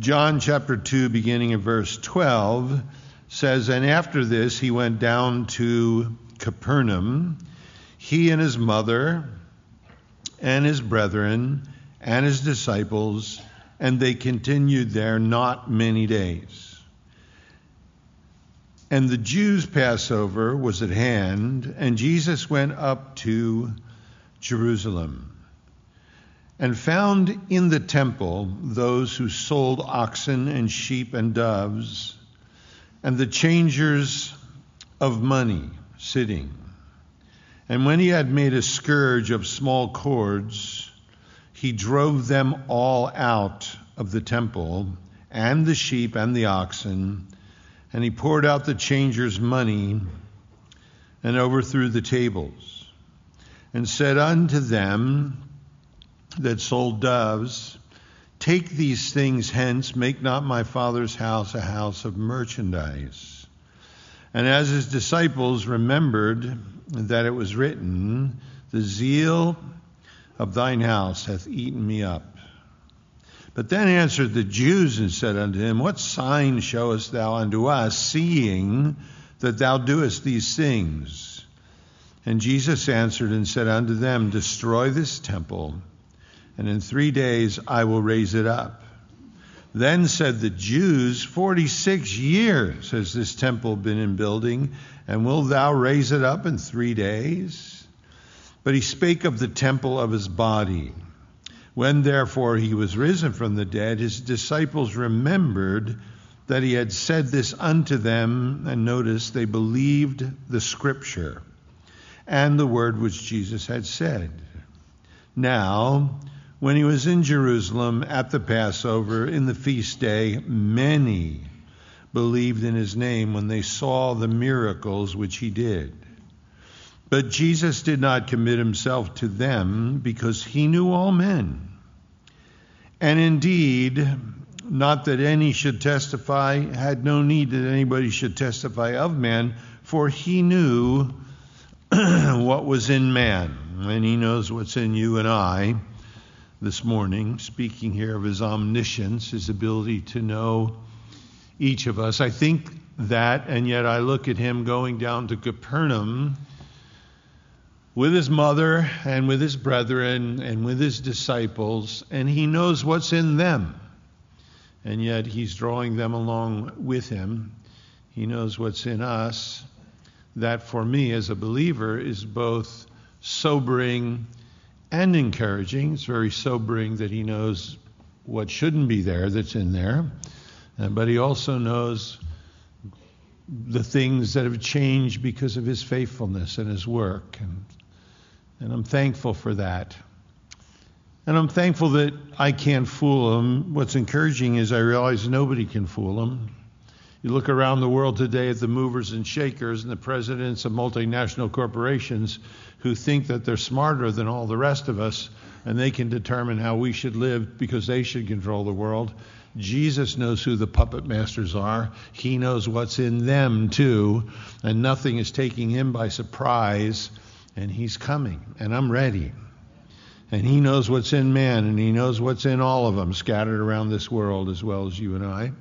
John chapter 2, beginning in verse 12, says, And after this he went down to Capernaum, he and his mother, and his brethren, and his disciples, and they continued there not many days. And the Jews' Passover was at hand, and Jesus went up to Jerusalem and found in the temple those who sold oxen and sheep and doves, and the changers of money sitting. And when he had made a scourge of small cords, he drove them all out of the temple, and the sheep and the oxen, and he poured out the changers' money and overthrew the tables, and said unto them, that sold doves, Take these things hence, make not my father's house a house of merchandise. And as his disciples remembered that it was written, The zeal of thine house hath eaten me up. But then answered the Jews and said unto him, What sign showest thou unto us, seeing that thou doest these things? And Jesus answered and said unto them, Destroy this temple and in three days I will raise it up. Then said the Jews, Forty six years has this temple been in building, and wilt thou raise it up in three days? But he spake of the temple of his body. When therefore he was risen from the dead, his disciples remembered that he had said this unto them, and notice they believed the scripture and the word which Jesus had said. Now, when he was in Jerusalem at the Passover in the feast day, many believed in his name when they saw the miracles which he did. But Jesus did not commit himself to them because he knew all men. And indeed, not that any should testify, had no need that anybody should testify of man, for he knew what was in man, and he knows what's in you and I this morning, speaking here of his omniscience, his ability to know each of us. I think that, and yet I look at him going down to Capernaum with his mother and with his brethren and with his disciples, and he knows what's in them. And yet he's drawing them along with him. He knows what's in us. That for me as a believer is both sobering and encouraging. It's very sobering that he knows what shouldn't be there that's in there, uh, but he also knows the things that have changed because of his faithfulness and his work. And, and I'm thankful for that. And I'm thankful that I can't fool him. What's encouraging is I realize nobody can fool him. You look around the world today at the movers and shakers and the presidents of multinational corporations who think that they're smarter than all the rest of us and they can determine how we should live because they should control the world. Jesus knows who the puppet masters are. He knows what's in them too, and nothing is taking him by surprise, and he's coming, and I'm ready. And he knows what's in man, and he knows what's in all of them scattered around this world as well as you and I.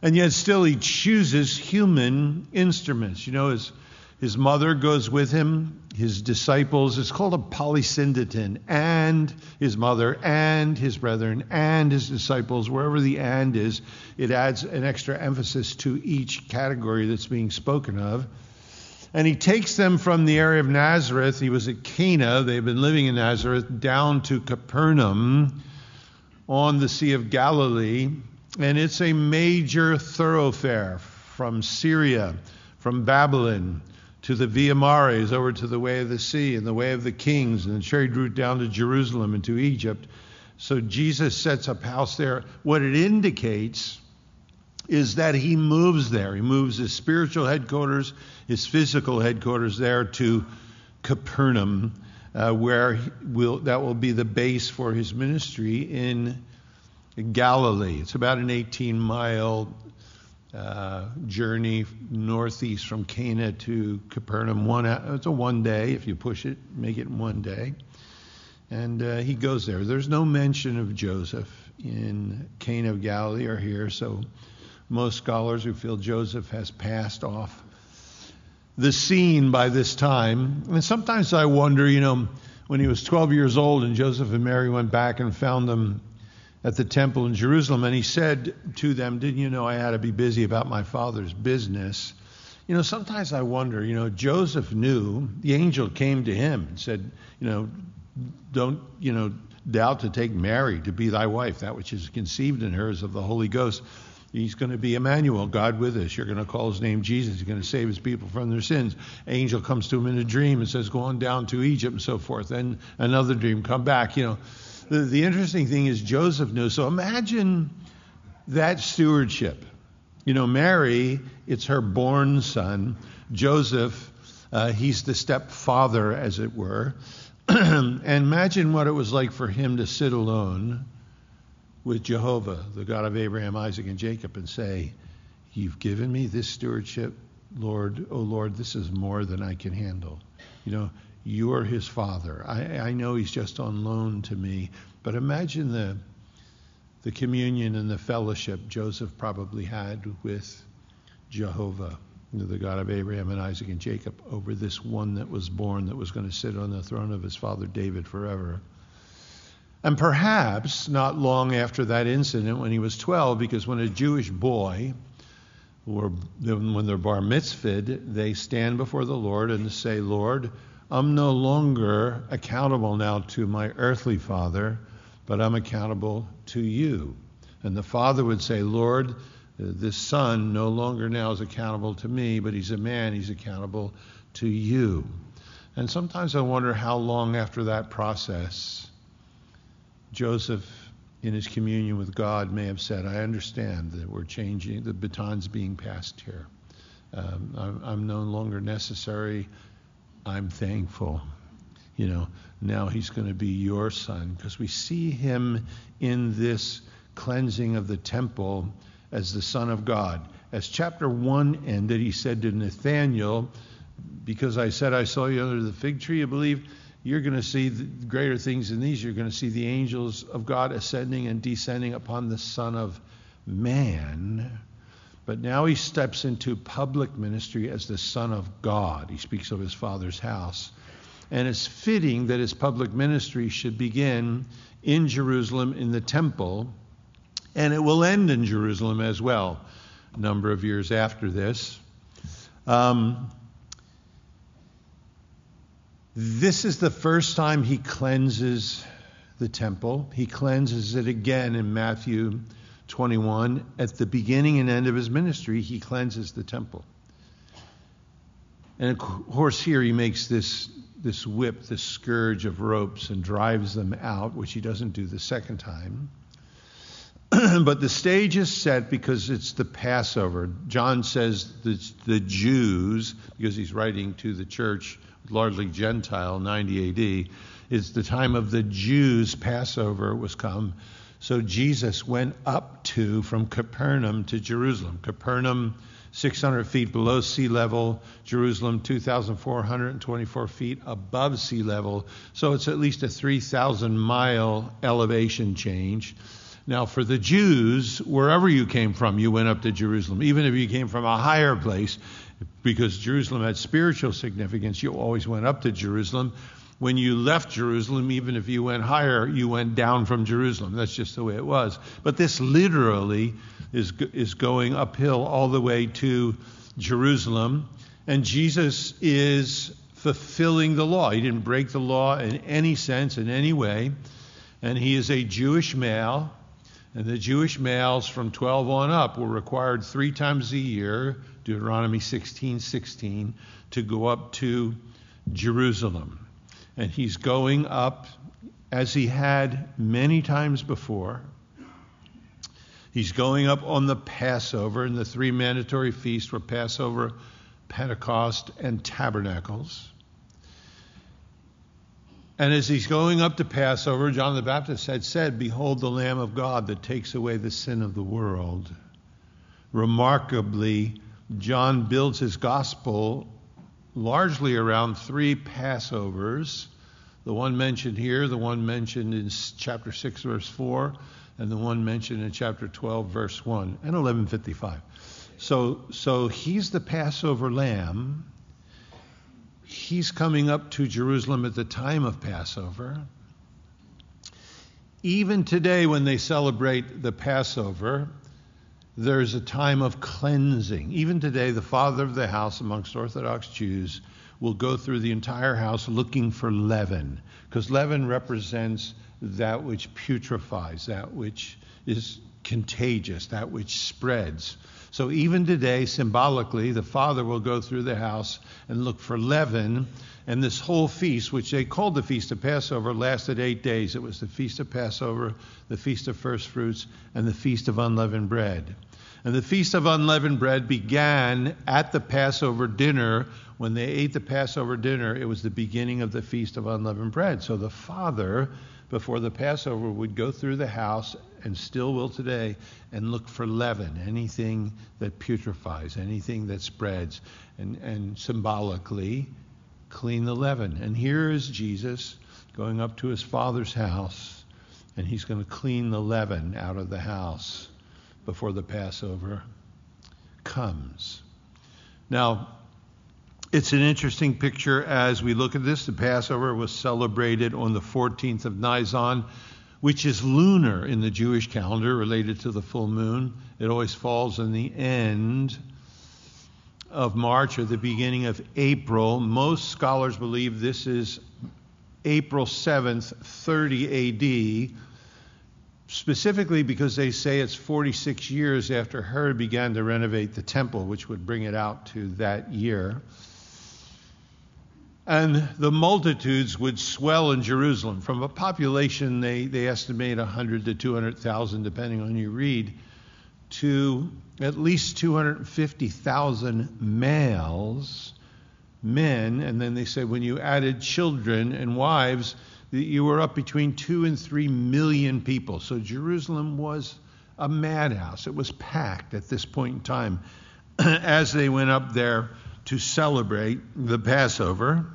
And yet, still, he chooses human instruments. You know, his, his mother goes with him, his disciples. It's called a polysyndeton. And his mother, and his brethren, and his disciples. Wherever the and is, it adds an extra emphasis to each category that's being spoken of. And he takes them from the area of Nazareth. He was at Cana. They've been living in Nazareth, down to Capernaum on the Sea of Galilee and it's a major thoroughfare from Syria, from Babylon to the Via Maris over to the Way of the Sea and the Way of the Kings and the trade route down to Jerusalem and to Egypt. So Jesus sets up house there. What it indicates is that he moves there. He moves his spiritual headquarters, his physical headquarters there to Capernaum, uh, where will, that will be the base for his ministry in Galilee. It's about an 18 mile uh, journey northeast from Cana to Capernaum. One, it's a one day, if you push it, make it one day. And uh, he goes there. There's no mention of Joseph in Cana of Galilee or here, so most scholars who feel Joseph has passed off the scene by this time. And sometimes I wonder, you know, when he was 12 years old and Joseph and Mary went back and found them at the temple in Jerusalem, and he said to them, Didn't you know I had to be busy about my father's business? You know, sometimes I wonder, you know, Joseph knew the angel came to him and said, You know, don't, you know, doubt to take Mary to be thy wife. That which is conceived in her is of the Holy Ghost. He's going to be Emmanuel, God with us. You're going to call his name Jesus. He's going to save his people from their sins. Angel comes to him in a dream and says, Go on down to Egypt and so forth. Then another dream, come back. You know, the, the interesting thing is Joseph knew. So imagine that stewardship. You know, Mary, it's her born son. Joseph, uh, he's the stepfather, as it were. and imagine what it was like for him to sit alone with Jehovah, the God of Abraham, Isaac, and Jacob, and say, You've given me this stewardship, Lord. Oh, Lord, this is more than I can handle. You know, you are his father. I, I know he's just on loan to me, but imagine the, the communion and the fellowship Joseph probably had with Jehovah, the God of Abraham and Isaac and Jacob, over this one that was born that was going to sit on the throne of his father David forever. And perhaps not long after that incident when he was 12, because when a Jewish boy, or when they're bar mitzvahed, they stand before the Lord and say, Lord, I'm no longer accountable now to my earthly father, but I'm accountable to you. And the father would say, Lord, this son no longer now is accountable to me, but he's a man, he's accountable to you. And sometimes I wonder how long after that process Joseph, in his communion with God, may have said, I understand that we're changing, the baton's being passed here. Um, I'm, I'm no longer necessary. I'm thankful. You know, now he's going to be your son because we see him in this cleansing of the temple as the Son of God. As chapter 1 ended, he said to Nathanael, Because I said I saw you under the fig tree, you believe you're going to see greater things than these. You're going to see the angels of God ascending and descending upon the Son of Man. But now he steps into public ministry as the Son of God. He speaks of his Father's house. And it's fitting that his public ministry should begin in Jerusalem in the temple, and it will end in Jerusalem as well, a number of years after this. Um, this is the first time he cleanses the temple. He cleanses it again in Matthew 21. At the beginning and end of his ministry, he cleanses the temple. And of course, here he makes this, this whip, this scourge of ropes, and drives them out, which he doesn't do the second time. but the stage is set because it's the Passover. John says the, the Jews, because he's writing to the church largely Gentile, 90 AD, is the time of the Jews' Passover was come. So Jesus went up to, from Capernaum to Jerusalem. Capernaum, 600 feet below sea level, Jerusalem, 2,424 feet above sea level. So it's at least a 3,000 mile elevation change. Now, for the Jews, wherever you came from, you went up to Jerusalem. Even if you came from a higher place, because Jerusalem had spiritual significance, you always went up to Jerusalem. When you left Jerusalem, even if you went higher, you went down from Jerusalem. That's just the way it was. But this literally is, is going uphill all the way to Jerusalem. And Jesus is fulfilling the law. He didn't break the law in any sense, in any way. And he is a Jewish male. And the Jewish males from 12 on up were required three times a year Deuteronomy 16 16, to go up to Jerusalem. And he's going up as he had many times before. He's going up on the Passover, and the three mandatory feasts were Passover, Pentecost, and Tabernacles. And as he's going up to Passover, John the Baptist had said, Behold the Lamb of God that takes away the sin of the world. Remarkably, John builds his gospel largely around three Passovers the one mentioned here, the one mentioned in chapter 6, verse 4, and the one mentioned in chapter 12, verse 1, and 1155. So, so he's the Passover lamb. He's coming up to Jerusalem at the time of Passover. Even today, when they celebrate the Passover, there's a time of cleansing. Even today, the father of the house amongst Orthodox Jews will go through the entire house looking for leaven, because leaven represents that which putrefies, that which is contagious, that which spreads. So even today, symbolically, the father will go through the house and look for leaven. And this whole feast, which they called the Feast of Passover, lasted eight days. It was the Feast of Passover, the Feast of First Fruits, and the Feast of Unleavened Bread. And the Feast of Unleavened Bread began at the Passover dinner. When they ate the Passover dinner, it was the beginning of the Feast of Unleavened Bread. So the father before the Passover would go through the house, and still will today, and look for leaven, anything that putrefies, anything that spreads, and, and symbolically clean the leaven. And here is Jesus going up to his father's house, and he's going to clean the leaven out of the house before the Passover comes. Now, it's an interesting picture as we look at this. The Passover was celebrated on the 14th of Nisan, which is lunar in the Jewish calendar related to the full moon. It always falls in the end of March or the beginning of April. Most scholars believe this is April 7th, 30 AD, specifically because they say it's 46 years after Herod began to renovate the temple, which would bring it out to that year. And the multitudes would swell in Jerusalem. From a population, they, they estimate 100 to 200,000, depending on you read, to at least 250,000 males, men. And then they said when you added children and wives, you were up between two and three million people. So Jerusalem was a madhouse. It was packed at this point in time as they went up there to celebrate the Passover.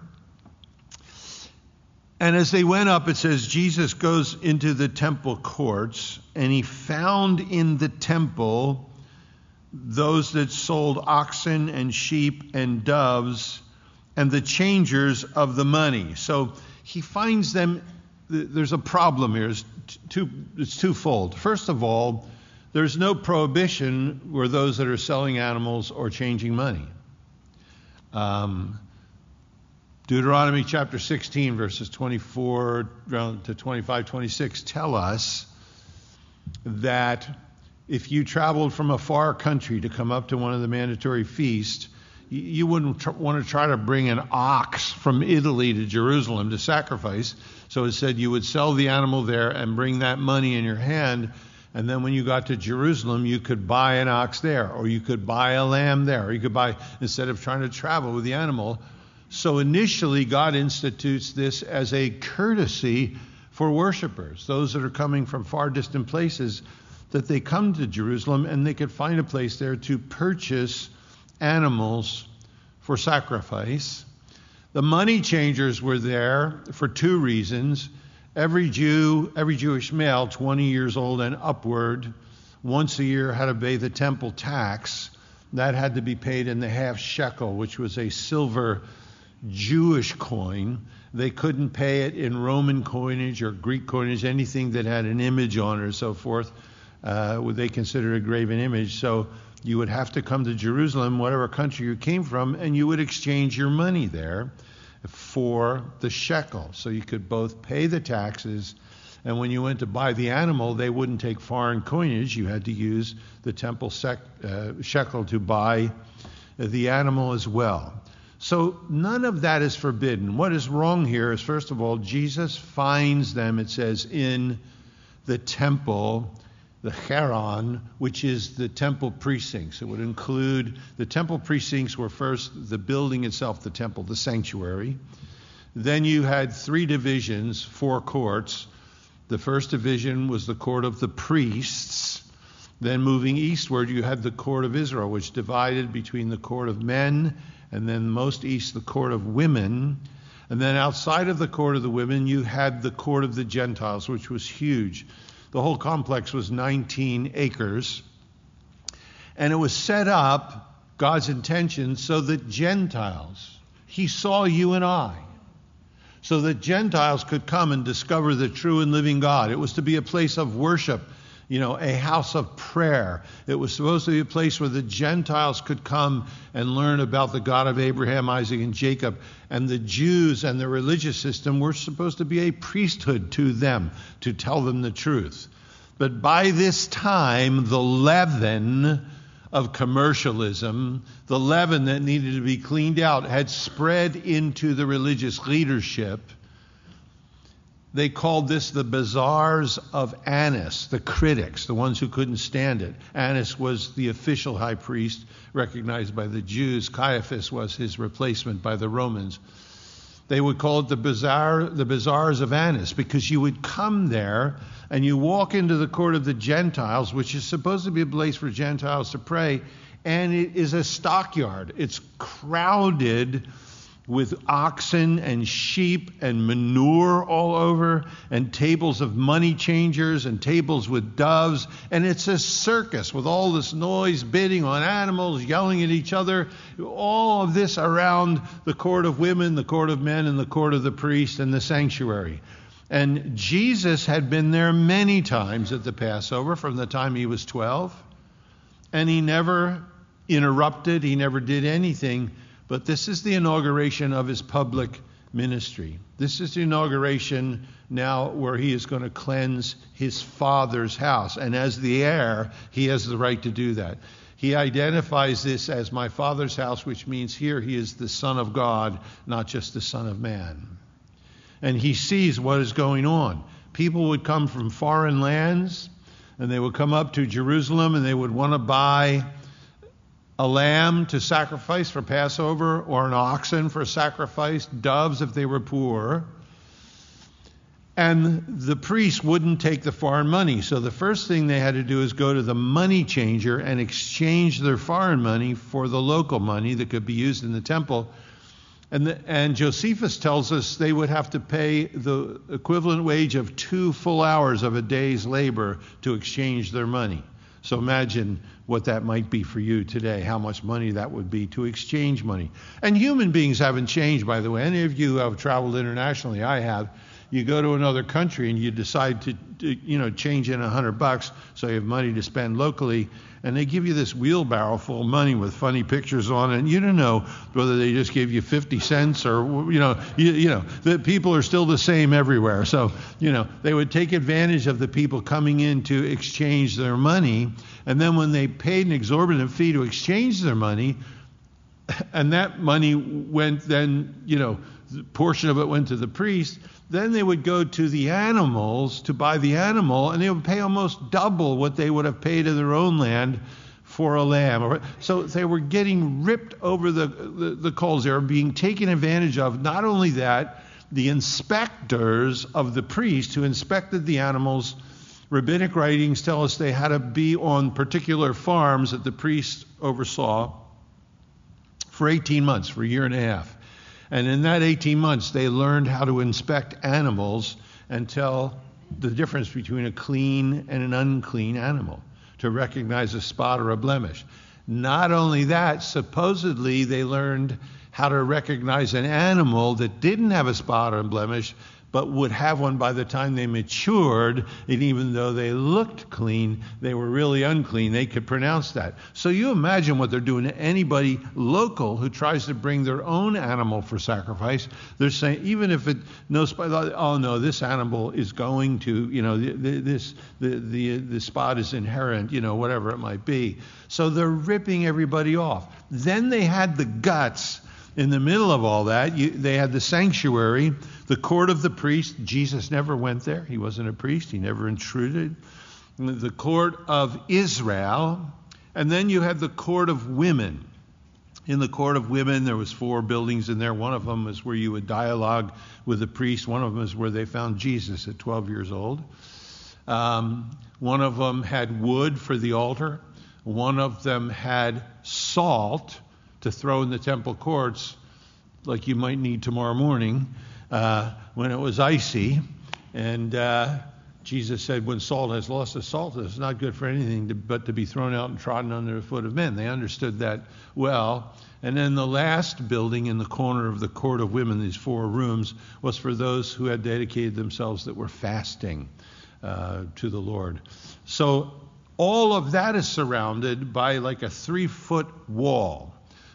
And as they went up, it says Jesus goes into the temple courts, and he found in the temple those that sold oxen and sheep and doves and the changers of the money. So he finds them. There's a problem here. It's, two, it's twofold. First of all, there's no prohibition where those that are selling animals or changing money. Um, Deuteronomy chapter 16, verses 24 to 25, 26 tell us that if you traveled from a far country to come up to one of the mandatory feasts, you wouldn't tr- want to try to bring an ox from Italy to Jerusalem to sacrifice. So it said you would sell the animal there and bring that money in your hand. And then when you got to Jerusalem, you could buy an ox there, or you could buy a lamb there, or you could buy, instead of trying to travel with the animal, so initially, God institutes this as a courtesy for worshipers, those that are coming from far distant places, that they come to Jerusalem and they could find a place there to purchase animals for sacrifice. The money changers were there for two reasons. Every Jew, every Jewish male, 20 years old and upward, once a year had to pay the temple tax. That had to be paid in the half shekel, which was a silver Jewish coin. They couldn't pay it in Roman coinage or Greek coinage, anything that had an image on it or so forth. Uh, would they consider a graven image? So you would have to come to Jerusalem, whatever country you came from, and you would exchange your money there for the shekel. So you could both pay the taxes, and when you went to buy the animal, they wouldn't take foreign coinage. You had to use the temple sec, uh, shekel to buy the animal as well. So none of that is forbidden. What is wrong here is, first of all, Jesus finds them, it says, in the temple, the hieron, which is the temple precincts. It would include the temple precincts were first the building itself, the temple, the sanctuary. Then you had three divisions, four courts. The first division was the court of the priests. Then moving eastward, you had the court of Israel, which divided between the court of men and then most east, the court of women. And then outside of the court of the women, you had the court of the Gentiles, which was huge. The whole complex was 19 acres. And it was set up, God's intention, so that Gentiles, He saw you and I, so that Gentiles could come and discover the true and living God. It was to be a place of worship you know, a house of prayer. It was supposed to be a place where the Gentiles could come and learn about the God of Abraham, Isaac, and Jacob. And the Jews and the religious system were supposed to be a priesthood to them to tell them the truth. But by this time, the leaven of commercialism, the leaven that needed to be cleaned out, had spread into the religious leadership they called this the bazaars of Annas, the critics, the ones who couldn't stand it. Annas was the official high priest recognized by the Jews. Caiaphas was his replacement by the Romans. They would call it the bazaar, the bazaars of Annas, because you would come there and you walk into the court of the Gentiles, which is supposed to be a place for Gentiles to pray, and it is a stockyard. It's crowded with oxen and sheep and manure all over, and tables of money changers and tables with doves. And it's a circus with all this noise, bidding on animals, yelling at each other. All of this around the court of women, the court of men, and the court of the priest and the sanctuary. And Jesus had been there many times at the Passover from the time he was 12, and he never interrupted, he never did anything but this is the inauguration of his public ministry. This is the inauguration now where he is going to cleanse his father's house. And as the heir, he has the right to do that. He identifies this as my father's house, which means here he is the Son of God, not just the Son of Man. And he sees what is going on. People would come from foreign lands, and they would come up to Jerusalem, and they would want to buy a lamb to sacrifice for Passover or an oxen for sacrifice, doves if they were poor. And the priests wouldn't take the foreign money. So the first thing they had to do is go to the money changer and exchange their foreign money for the local money that could be used in the temple. And, the, and Josephus tells us they would have to pay the equivalent wage of two full hours of a day's labor to exchange their money. So imagine what that might be for you today, how much money that would be to exchange money. And human beings haven't changed, by the way. Any of you who have traveled internationally, I have. You go to another country and you decide to, to you know, change in a hundred bucks so you have money to spend locally and they give you this wheelbarrow full of money with funny pictures on it, and you don't know whether they just gave you 50 cents or, you know, you, you know, the people are still the same everywhere. So, you know, they would take advantage of the people coming in to exchange their money, and then when they paid an exorbitant fee to exchange their money, and that money went then, you know, portion of it went to the priest, then they would go to the animals to buy the animal, and they would pay almost double what they would have paid in their own land for a lamb. So they were getting ripped over the, the, the coals. They were being taken advantage of. Not only that, the inspectors of the priest who inspected the animals, rabbinic writings tell us they had to be on particular farms that the priest oversaw for 18 months, for a year and a half. And in that 18 months, they learned how to inspect animals and tell the difference between a clean and an unclean animal to recognize a spot or a blemish. Not only that, supposedly they learned how to recognize an animal that didn't have a spot or a blemish but would have one by the time they matured. And even though they looked clean, they were really unclean. They could pronounce that. So you imagine what they're doing to anybody local who tries to bring their own animal for sacrifice. They're saying, even if it knows, oh no, this animal is going to, you know, this, the, the, the spot is inherent, you know, whatever it might be. So they're ripping everybody off. Then they had the guts in the middle of all that, you, they had the sanctuary, the court of the priest. Jesus never went there. He wasn't a priest, he never intruded. The court of Israel. And then you had the court of women. In the court of women, there was four buildings in there. One of them was where you would dialogue with the priest. One of them is where they found Jesus at 12 years old. Um, one of them had wood for the altar. One of them had salt to throw in the temple courts like you might need tomorrow morning uh, when it was icy. And uh, Jesus said, when salt has lost its salt, it's not good for anything to, but to be thrown out and trodden under the foot of men. They understood that well. And then the last building in the corner of the court of women, these four rooms, was for those who had dedicated themselves that were fasting uh, to the Lord. So all of that is surrounded by like a three foot wall,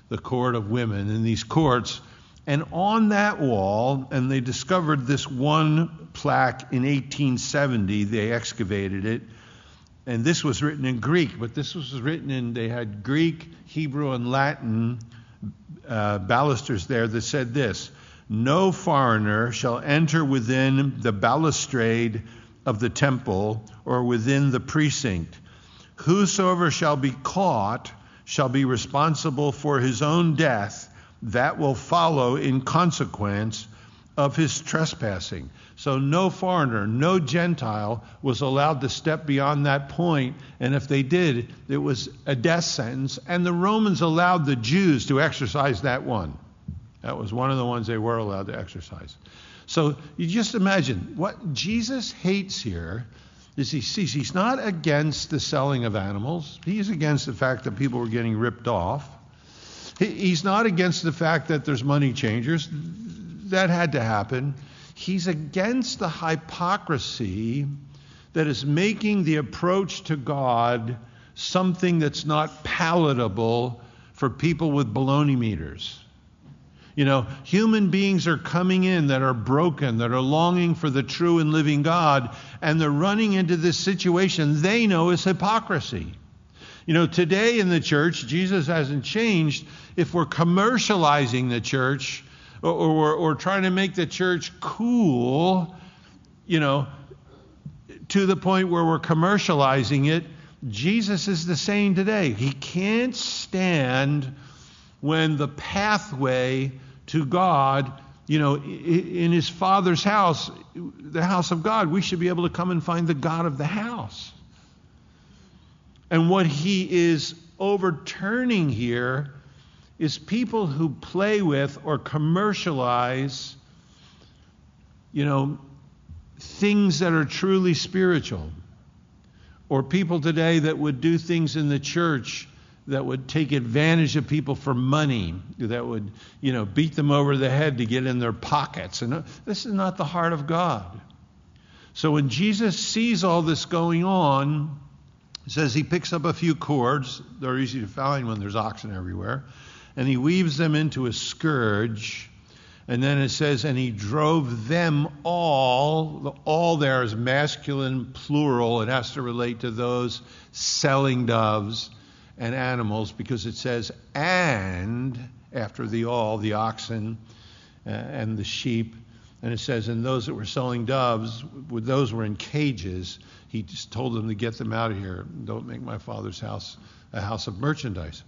the court of women. in these courts and on that wall, and they discovered this one plaque in 1870, they excavated it. And this was written in Greek, but this was written in, they had Greek, Hebrew, and Latin uh, balusters there that said this No foreigner shall enter within the balustrade of the temple or within the precinct. Whosoever shall be caught shall be responsible for his own death that will follow in consequence of his trespassing. So no foreigner, no Gentile was allowed to step beyond that point, and if they did, it was a death sentence. And the Romans allowed the Jews to exercise that one. That was one of the ones they were allowed to exercise. So you just imagine what Jesus hates here is he sees he's not against the selling of animals. He's against the fact that people were getting ripped off. He's not against the fact that there's money changers. That had to happen. He's against the hypocrisy that is making the approach to God something that's not palatable for people with baloney meters. You know, human beings are coming in that are broken, that are longing for the true and living God, and they're running into this situation they know is hypocrisy. You know, today in the church, Jesus hasn't changed. If we're commercializing the church or, or, or trying to make the church cool, you know, to the point where we're commercializing it, Jesus is the same today. He can't stand when the pathway to God, you know, in his Father's house, the house of God, we should be able to come and find the God of the house. And what he is overturning here is people who play with or commercialize, you know, things that are truly spiritual. Or people today that would do things in the church that would take advantage of people for money, that would, you know, beat them over the head to get in their pockets. And uh, this is not the heart of God. So when Jesus sees all this going on, says he picks up a few cords. They're easy to find when there's oxen everywhere. And he weaves them into a scourge. And then it says, and he drove them all. All there is masculine, plural. It has to relate to those selling doves and animals because it says, and after the all, the oxen uh, and the sheep. And it says, and those that were selling doves, those were in cages he just told them to get them out of here. Don't make my father's house a house of merchandise.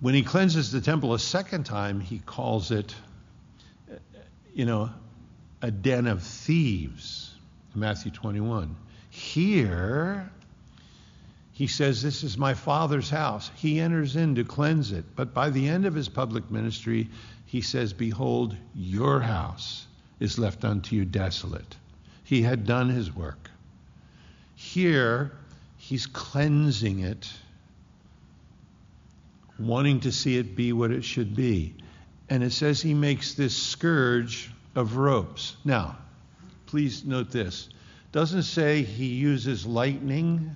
When he cleanses the temple a second time, he calls it, you know, a den of thieves. Matthew 21. Here, he says, This is my Father's house. He enters in to cleanse it. But by the end of his public ministry, he says, Behold, your house is left unto you desolate. He had done his work. Here, he's cleansing it, wanting to see it be what it should be. And it says he makes this scourge of ropes. Now, please note this. Doesn't say he uses lightning.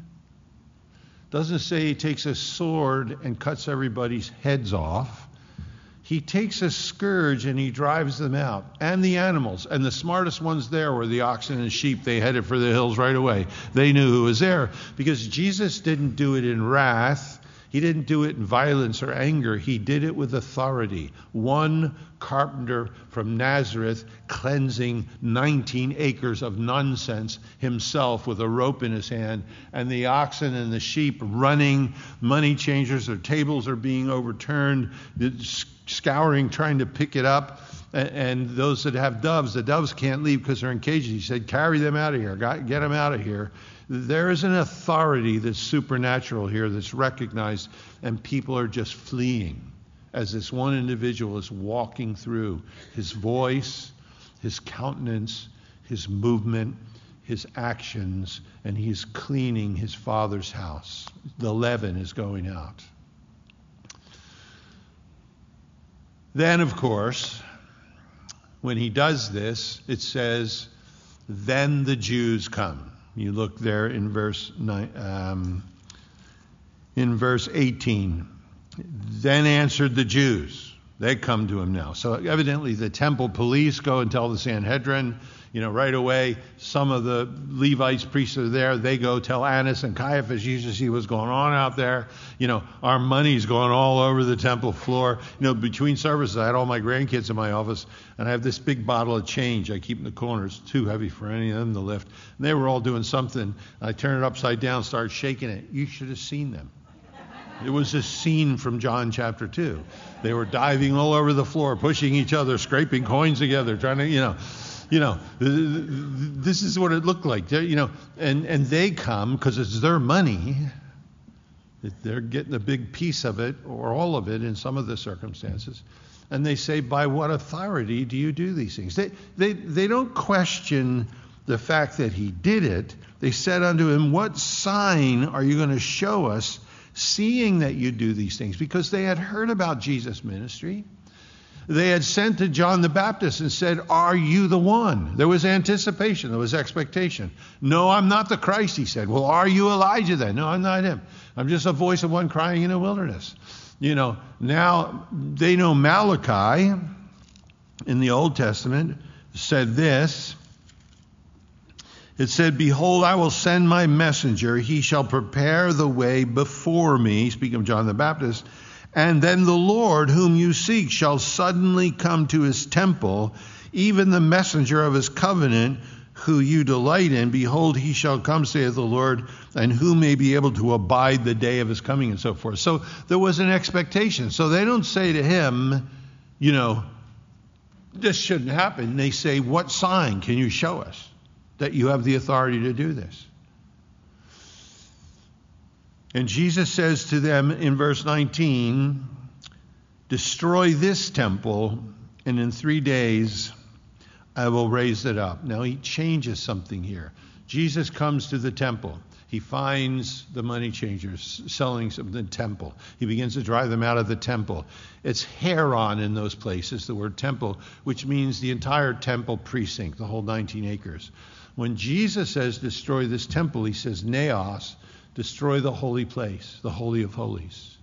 Doesn't say he takes a sword and cuts everybody's heads off he takes a scourge and he drives them out, and the animals. And the smartest ones there were the oxen and sheep. They headed for the hills right away. They knew who was there because Jesus didn't do it in wrath. He didn't do it in violence or anger. He did it with authority. One carpenter from Nazareth cleansing 19 acres of nonsense himself with a rope in his hand, and the oxen and the sheep running, money changers, their tables are being overturned, scouring, trying to pick it up. And those that have doves, the doves can't leave because they're in cages. He said, carry them out of here, get them out of here. There is an authority that's supernatural here that's recognized, and people are just fleeing as this one individual is walking through. His voice, his countenance, his movement, his actions, and he's cleaning his father's house. The leaven is going out. Then, of course, when he does this, it says, then the Jews come. You look there in verse nine, um, in verse 18. Then answered the Jews. They come to him now. So evidently the temple police go and tell the Sanhedrin, you know, right away. Some of the Levites, priests are there. They go tell Annas and Caiaphas, you should see what's going on out there. You know, our money's going all over the temple floor. You know, between services, I had all my grandkids in my office, and I have this big bottle of change I keep in the corner. It's too heavy for any of them to lift. And they were all doing something. I turn it upside down, start shaking it. You should have seen them. It was a scene from John chapter 2. They were diving all over the floor, pushing each other, scraping coins together, trying to, you know you know, this is what it looked like. You know, and, and they come because it's their money. They're getting a big piece of it or all of it in some of the circumstances. And they say, by what authority do you do these things? They, they, they don't question the fact that he did it. They said unto him, What sign are you going to show us, seeing that you do these things? Because they had heard about Jesus' ministry. They had sent to John the Baptist and said, Are you the one? There was anticipation, there was expectation. No, I'm not the Christ, he said. Well, are you Elijah then? No, I'm not him. I'm just a voice of one crying in the wilderness. You know, now they know Malachi in the Old Testament said this. It said, Behold, I will send my messenger. He shall prepare the way before me. Speaking of John the Baptist and then the Lord, whom you seek, shall suddenly come to his temple, even the messenger of his covenant, who you delight in. Behold, he shall come, saith the Lord, and who may be able to abide the day of his coming, and so forth. So there was an expectation. So they don't say to him, you know, this shouldn't happen. They say, What sign can you show us that you have the authority to do this? And Jesus says to them in verse 19, Destroy this temple, and in three days I will raise it up. Now he changes something here. Jesus comes to the temple. He finds the money changers selling some in the temple. He begins to drive them out of the temple. It's hieron in those places, the word temple, which means the entire temple precinct, the whole 19 acres. When Jesus says destroy this temple, he says naos, destroy the holy place, the Holy of Holies.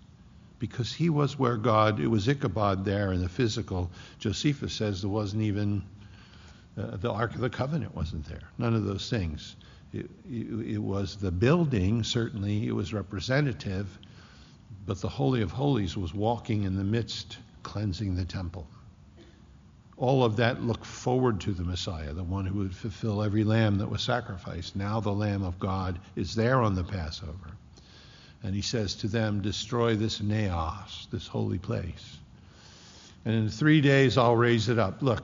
Because he was where God, it was Ichabod there in the physical. Josephus says there wasn't even, uh, the Ark of the Covenant wasn't there. None of those things. It, it, it was the building, certainly, it was representative, but the Holy of Holies was walking in the midst, cleansing the temple all of that looked forward to the Messiah, the one who would fulfill every lamb that was sacrificed. Now the Lamb of God is there on the Passover. And he says to them, Destroy this naos, this holy place. And in three days I'll raise it up. Look,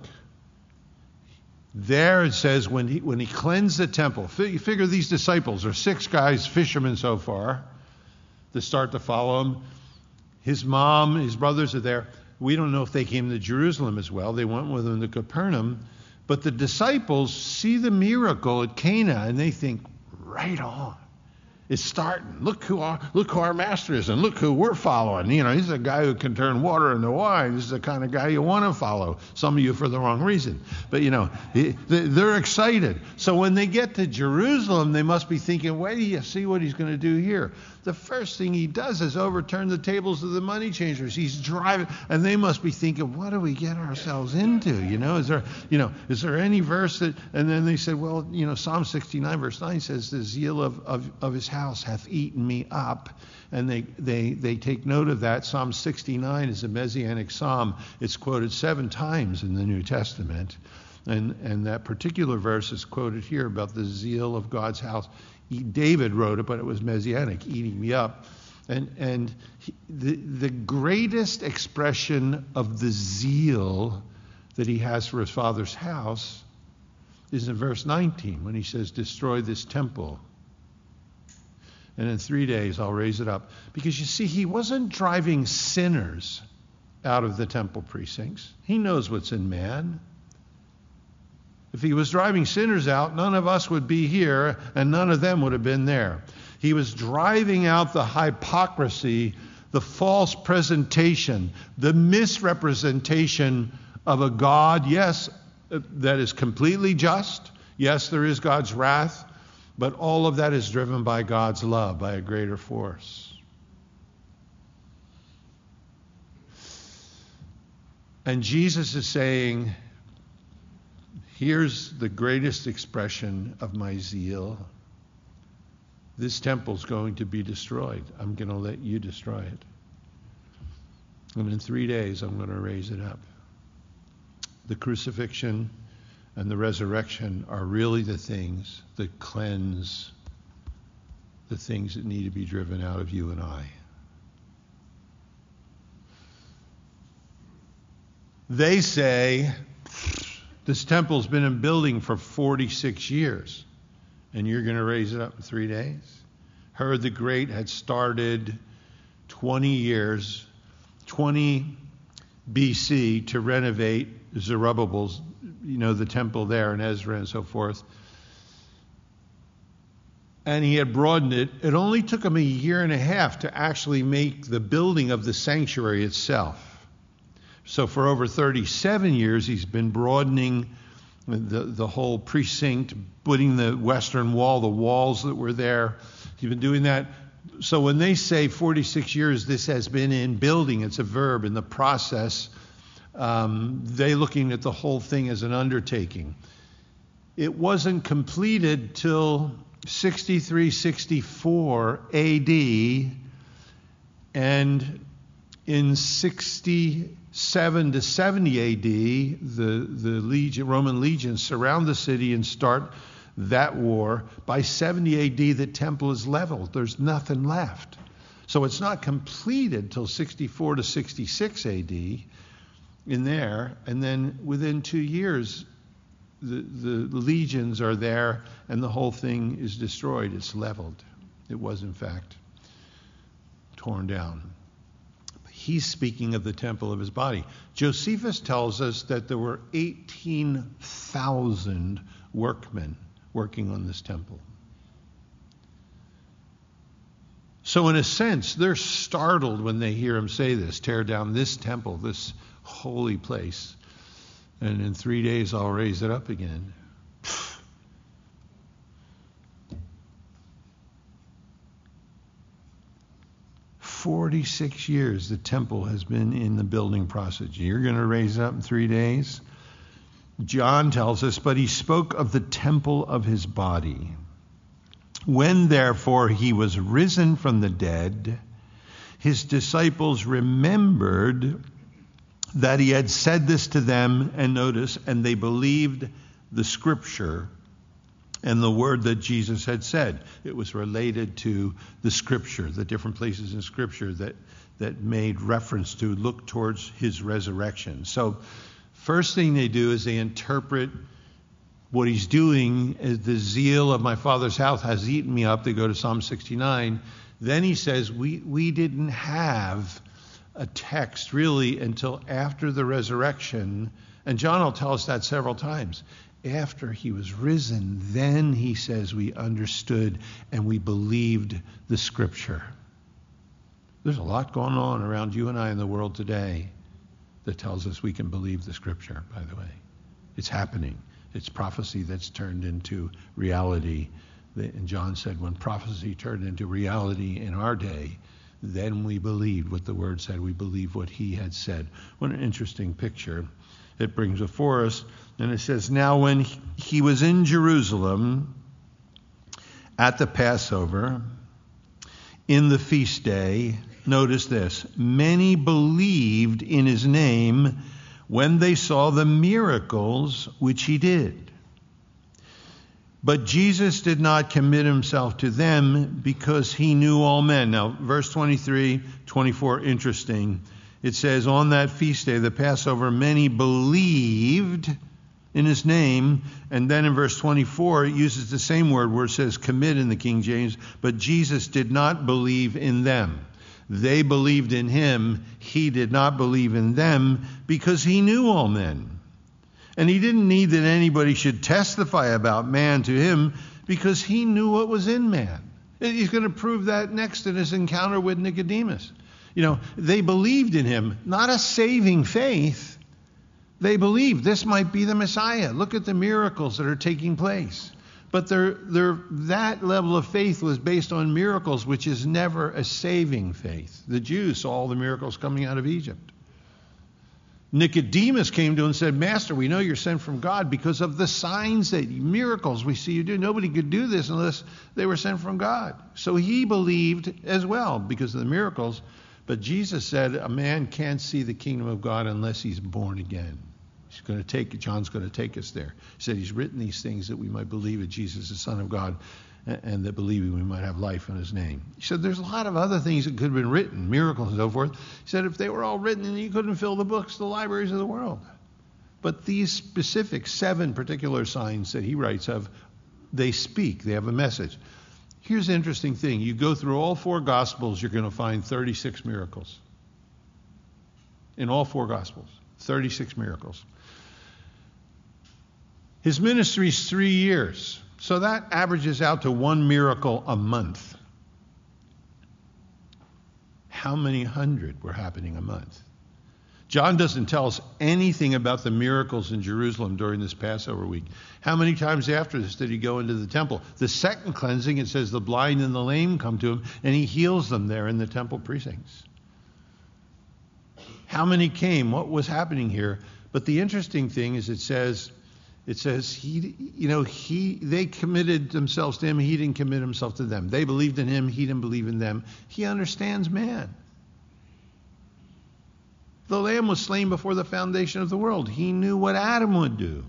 there it says when he, when he cleansed the temple, you figure these disciples are six guys, fishermen so far, that start to follow him. His mom, his brothers are there. We don't know if they came to Jerusalem as well. They went with him to Capernaum. But the disciples see the miracle at Cana and they think, right on. It's starting. Look who our look who our master is, and look who we're following. You know, he's a guy who can turn water into wine. He's the kind of guy you want to follow. Some of you for the wrong reason, but you know, they're excited. So when they get to Jerusalem, they must be thinking, "Wait, do you see what he's going to do here?" the first thing he does is overturn the tables of the money changers. He's driving, and they must be thinking, what do we get ourselves into? You know, is there, you know, is there any verse that, and then they said, well, you know, Psalm 69 verse 9 says, the zeal of, of, of his house hath eaten me up. And they, they, they take note of that. Psalm 69 is a messianic psalm. It's quoted seven times in the New Testament. And, and that particular verse is quoted here about the zeal of God's house David wrote it, but it was messianic, eating me up. And, and he, the, the greatest expression of the zeal that he has for his father's house is in verse 19 when he says, Destroy this temple. And in three days I'll raise it up. Because you see, he wasn't driving sinners out of the temple precincts, he knows what's in man. If he was driving sinners out, none of us would be here and none of them would have been there. He was driving out the hypocrisy, the false presentation, the misrepresentation of a God, yes, that is completely just. Yes, there is God's wrath, but all of that is driven by God's love, by a greater force. And Jesus is saying, Here's the greatest expression of my zeal. This temple's going to be destroyed. I'm going to let you destroy it. And in three days, I'm going to raise it up. The crucifixion and the resurrection are really the things that cleanse the things that need to be driven out of you and I. They say this temple's been in building for 46 years, and you're going to raise it up in three days? Herod the Great had started 20 years, 20 BC, to renovate Zerubbabel's, you know, the temple there and Ezra and so forth. And he had broadened it. It only took him a year and a half to actually make the building of the sanctuary itself. So for over 37 years, he's been broadening the, the whole precinct, putting the western wall, the walls that were there. He's been doing that. So when they say 46 years, this has been in building, it's a verb in the process. Um, they looking at the whole thing as an undertaking. It wasn't completed till 63, 64 AD, and in 67 to 70 AD, the, the legion, Roman legions surround the city and start that war. By 70 AD, the temple is leveled. There's nothing left. So it's not completed till 64 to 66 AD in there. And then within two years, the, the legions are there and the whole thing is destroyed. It's leveled. It was, in fact, torn down. He's speaking of the temple of his body. Josephus tells us that there were 18,000 workmen working on this temple. So, in a sense, they're startled when they hear him say this tear down this temple, this holy place, and in three days I'll raise it up again. 46 years the temple has been in the building process. You're going to raise it up in three days? John tells us, but he spoke of the temple of his body. When therefore he was risen from the dead, his disciples remembered that he had said this to them, and notice, and they believed the scripture and the word that Jesus had said. It was related to the scripture, the different places in scripture that, that made reference to look towards his resurrection. So, first thing they do is they interpret what he's doing is the zeal of my father's house has eaten me up. They go to Psalm 69. Then he says, we, we didn't have a text really until after the resurrection. And John will tell us that several times after he was risen, then he says we understood and we believed the scripture. There's a lot going on around you and I in the world today that tells us we can believe the scripture, by the way. It's happening. It's prophecy that's turned into reality. And John said, when prophecy turned into reality in our day, then we believed what the word said. We believed what he had said. What an interesting picture it brings before us. And it says, Now when he was in Jerusalem at the Passover, in the feast day, notice this many believed in his name when they saw the miracles which he did. But Jesus did not commit himself to them because he knew all men. Now, verse 23, 24, interesting. It says, On that feast day, the Passover, many believed in his name. And then in verse 24, it uses the same word where it says commit in the King James, but Jesus did not believe in them. They believed in him. He did not believe in them because he knew all men. And he didn't need that anybody should testify about man to him because he knew what was in man. He's going to prove that next in his encounter with Nicodemus. You know, they believed in him, not a saving faith. They believed this might be the Messiah. Look at the miracles that are taking place. But their, their, that level of faith was based on miracles, which is never a saving faith. The Jews saw all the miracles coming out of Egypt. Nicodemus came to him and said, Master, we know you're sent from God because of the signs that miracles we see you do. Nobody could do this unless they were sent from God. So he believed as well because of the miracles. But Jesus said, A man can't see the kingdom of God unless he's born again. He's going to take John's going to take us there. He said he's written these things that we might believe that Jesus is the Son of God and that believing we might have life in his name. He said there's a lot of other things that could have been written, miracles and so forth. He said if they were all written, then you couldn't fill the books, the libraries of the world. But these specific seven particular signs that he writes of, they speak, they have a message. Here's the interesting thing you go through all four Gospels, you're going to find 36 miracles. In all four Gospels, 36 miracles. His ministry is three years, so that averages out to one miracle a month. How many hundred were happening a month? John doesn't tell us anything about the miracles in Jerusalem during this Passover week. How many times after this did he go into the temple? The second cleansing, it says the blind and the lame come to him, and he heals them there in the temple precincts. How many came? What was happening here? But the interesting thing is it says it says he you know he they committed themselves to him. He didn't commit himself to them. They believed in him. He didn't believe in them. He understands man. The lamb was slain before the foundation of the world. He knew what adam would do.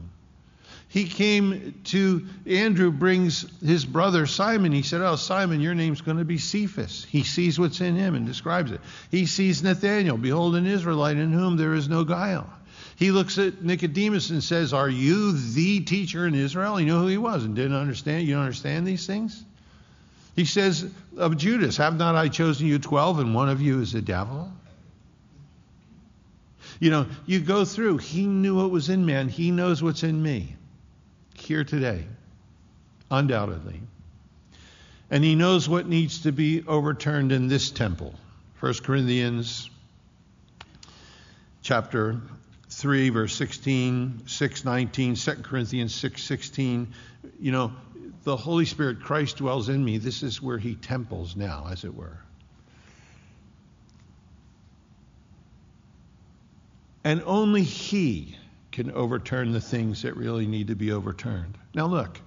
He came to andrew brings his brother simon. He said oh simon your name's going to be cephas. He sees what's in him and describes it. He sees nathanael behold an israelite in whom there is no guile he looks at Nicodemus and says, Are you the teacher in Israel? He knew who he was and didn't understand. You don't understand these things? He says of Judas, Have not I chosen you twelve, and one of you is a devil? You know, you go through, he knew what was in man, he knows what's in me here today, undoubtedly. And he knows what needs to be overturned in this temple. 1 Corinthians chapter 3, verse 16, 6, 19, 2 Corinthians 6, 16. You know, the Holy Spirit, Christ dwells in me. This is where he temples now, as it were. And only he can overturn the things that really need to be overturned. Now, look,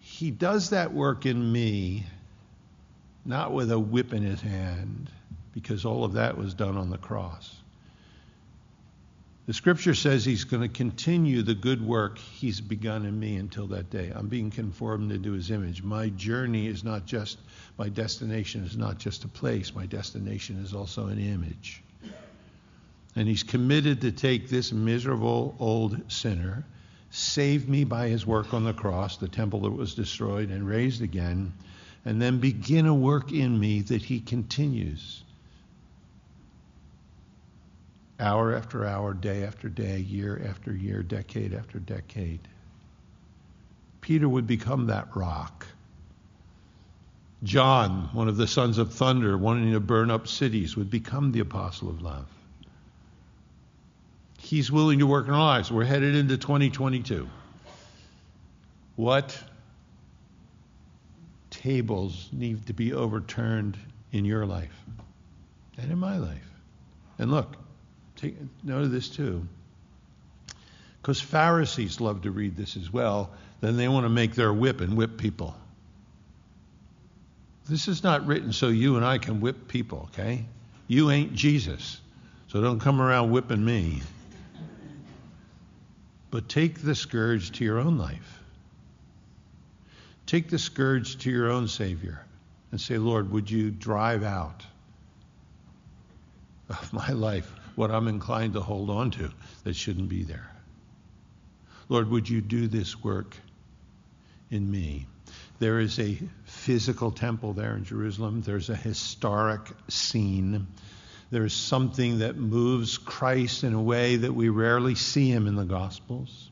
he does that work in me, not with a whip in his hand, because all of that was done on the cross. The scripture says he's going to continue the good work he's begun in me until that day. I'm being conformed into his image. My journey is not just, my destination is not just a place, my destination is also an image. And he's committed to take this miserable old sinner, save me by his work on the cross, the temple that was destroyed and raised again, and then begin a work in me that he continues hour after hour, day after day, year after year, decade after decade. Peter would become that rock. John, one of the sons of thunder, wanting to burn up cities, would become the apostle of love. He's willing to work in our lives. We're headed into 2022. What tables need to be overturned in your life and in my life? And look, Take note of this too. Because Pharisees love to read this as well. Then they want to make their whip and whip people. This is not written so you and I can whip people, okay? You ain't Jesus. So don't come around whipping me. But take the scourge to your own life. Take the scourge to your own Savior and say, Lord, would you drive out of my life what I'm inclined to hold on to that shouldn't be there. Lord, would you do this work in me? There is a physical temple there in Jerusalem. There's a historic scene. There's something that moves Christ in a way that we rarely see him in the Gospels.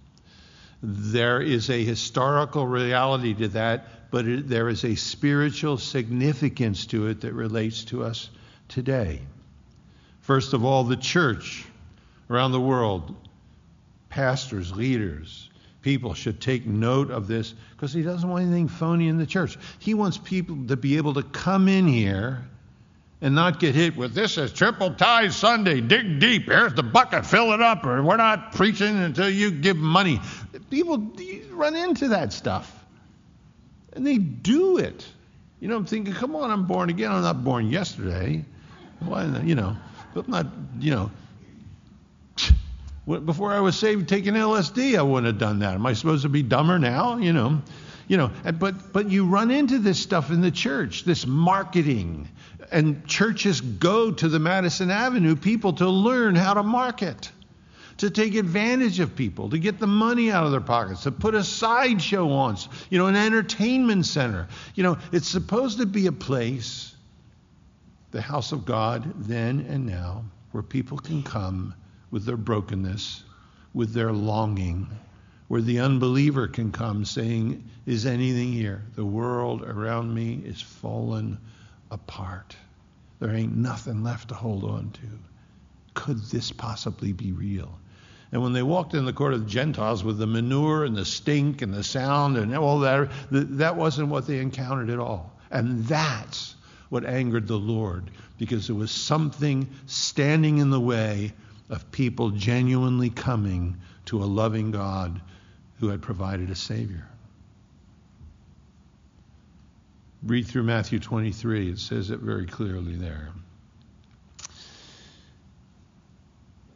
There is a historical reality to that, but it, there is a spiritual significance to it that relates to us today. First of all, the church around the world, pastors, leaders, people should take note of this because he doesn't want anything phony in the church. He wants people to be able to come in here and not get hit with this is triple tithe Sunday. Dig deep. Here's the bucket. Fill it up. Or we're not preaching until you give money. People run into that stuff. And they do it. You know, I'm thinking, come on, I'm born again. I'm not born yesterday. Why, you know, I'm not, you know. Before I was saved taking LSD, I wouldn't have done that. Am I supposed to be dumber now? You know, you know. But but you run into this stuff in the church, this marketing, and churches go to the Madison Avenue people to learn how to market, to take advantage of people, to get the money out of their pockets, to put a sideshow on, you know, an entertainment center. You know, it's supposed to be a place, the house of God then and now, where people can come with their brokenness, with their longing, where the unbeliever can come saying, Is anything here? The world around me is fallen apart. There ain't nothing left to hold on to. Could this possibly be real? And when they walked in the court of the Gentiles with the manure and the stink and the sound and all that, that wasn't what they encountered at all. And that's what angered the Lord because there was something standing in the way of people genuinely coming to a loving God who had provided a Savior. Read through Matthew 23, it says it very clearly there.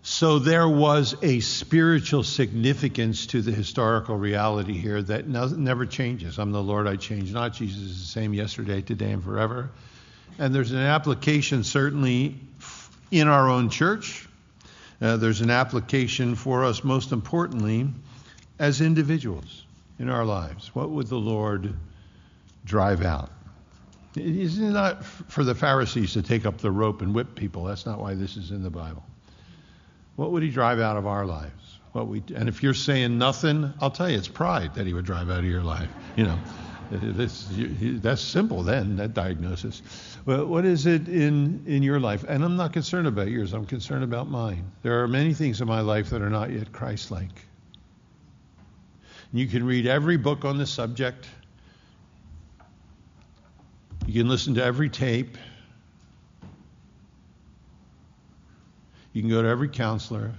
So there was a spiritual significance to the historical reality here that never changes. I'm the Lord, I change not. Jesus is the same yesterday, today, and forever. And there's an application certainly in our own church. Uh, there's an application for us, most importantly, as individuals in our lives. What would the Lord drive out? Isn't it not for the Pharisees to take up the rope and whip people? That's not why this is in the Bible. What would he drive out of our lives? What we and if you're saying nothing, I'll tell you, it's pride that he would drive out of your life. You know, that's simple. Then that diagnosis. Well, what is it in in your life? And I'm not concerned about yours. I'm concerned about mine. There are many things in my life that are not yet Christ-like. You can read every book on the subject. You can listen to every tape. You can go to every counselor.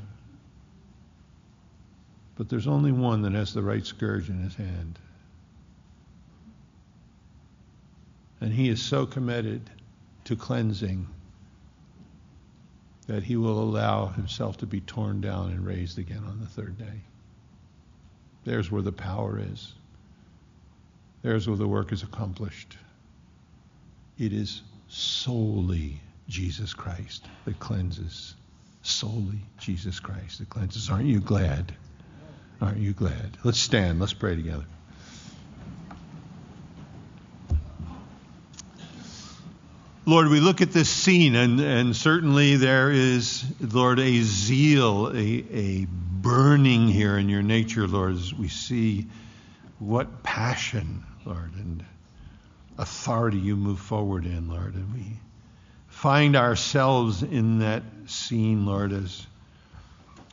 But there's only one that has the right scourge in his hand. And he is so committed to cleansing that he will allow himself to be torn down and raised again on the third day. There's where the power is. There's where the work is accomplished. It is solely Jesus Christ that cleanses. Solely Jesus Christ that cleanses. Aren't you glad? Aren't you glad? Let's stand. Let's pray together. Lord, we look at this scene, and, and certainly there is, Lord, a zeal, a, a burning here in your nature, Lord, as we see what passion, Lord, and authority you move forward in, Lord. And we find ourselves in that scene, Lord, as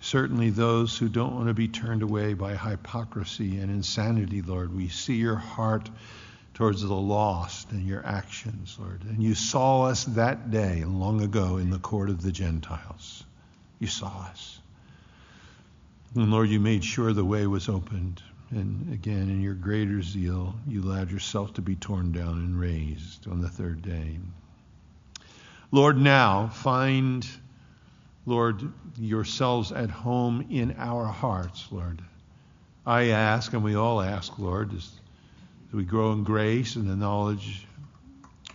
certainly those who don't want to be turned away by hypocrisy and insanity, Lord. We see your heart towards the lost and your actions, Lord. And you saw us that day long ago in the court of the Gentiles. You saw us. And Lord, you made sure the way was opened and again, in your greater zeal, you allowed yourself to be torn down and raised on the third day. Lord, now find, Lord, yourselves at home in our hearts, Lord. I ask, and we all ask, Lord, as we grow in grace and the knowledge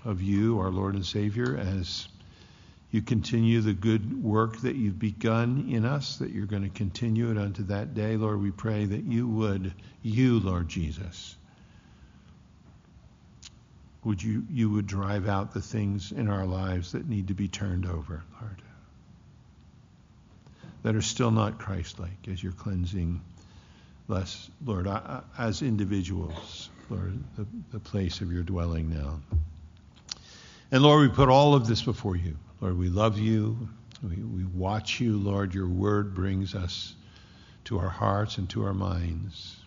of you, our Lord and Savior, as you continue the good work that you've begun in us, that you're going to continue it unto that day. Lord, we pray that you would, you, Lord Jesus, would you, you would drive out the things in our lives that need to be turned over, Lord, that are still not Christ-like as you're cleansing us, Lord, as individuals, Lord, the, the place of your dwelling now. And Lord, we put all of this before you. Lord, we love you. We, we watch you, Lord. Your word brings us to our hearts and to our minds.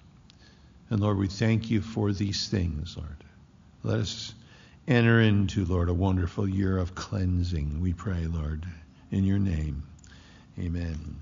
And Lord, we thank you for these things, Lord. Let us enter into, Lord, a wonderful year of cleansing, we pray, Lord, in your name. Amen.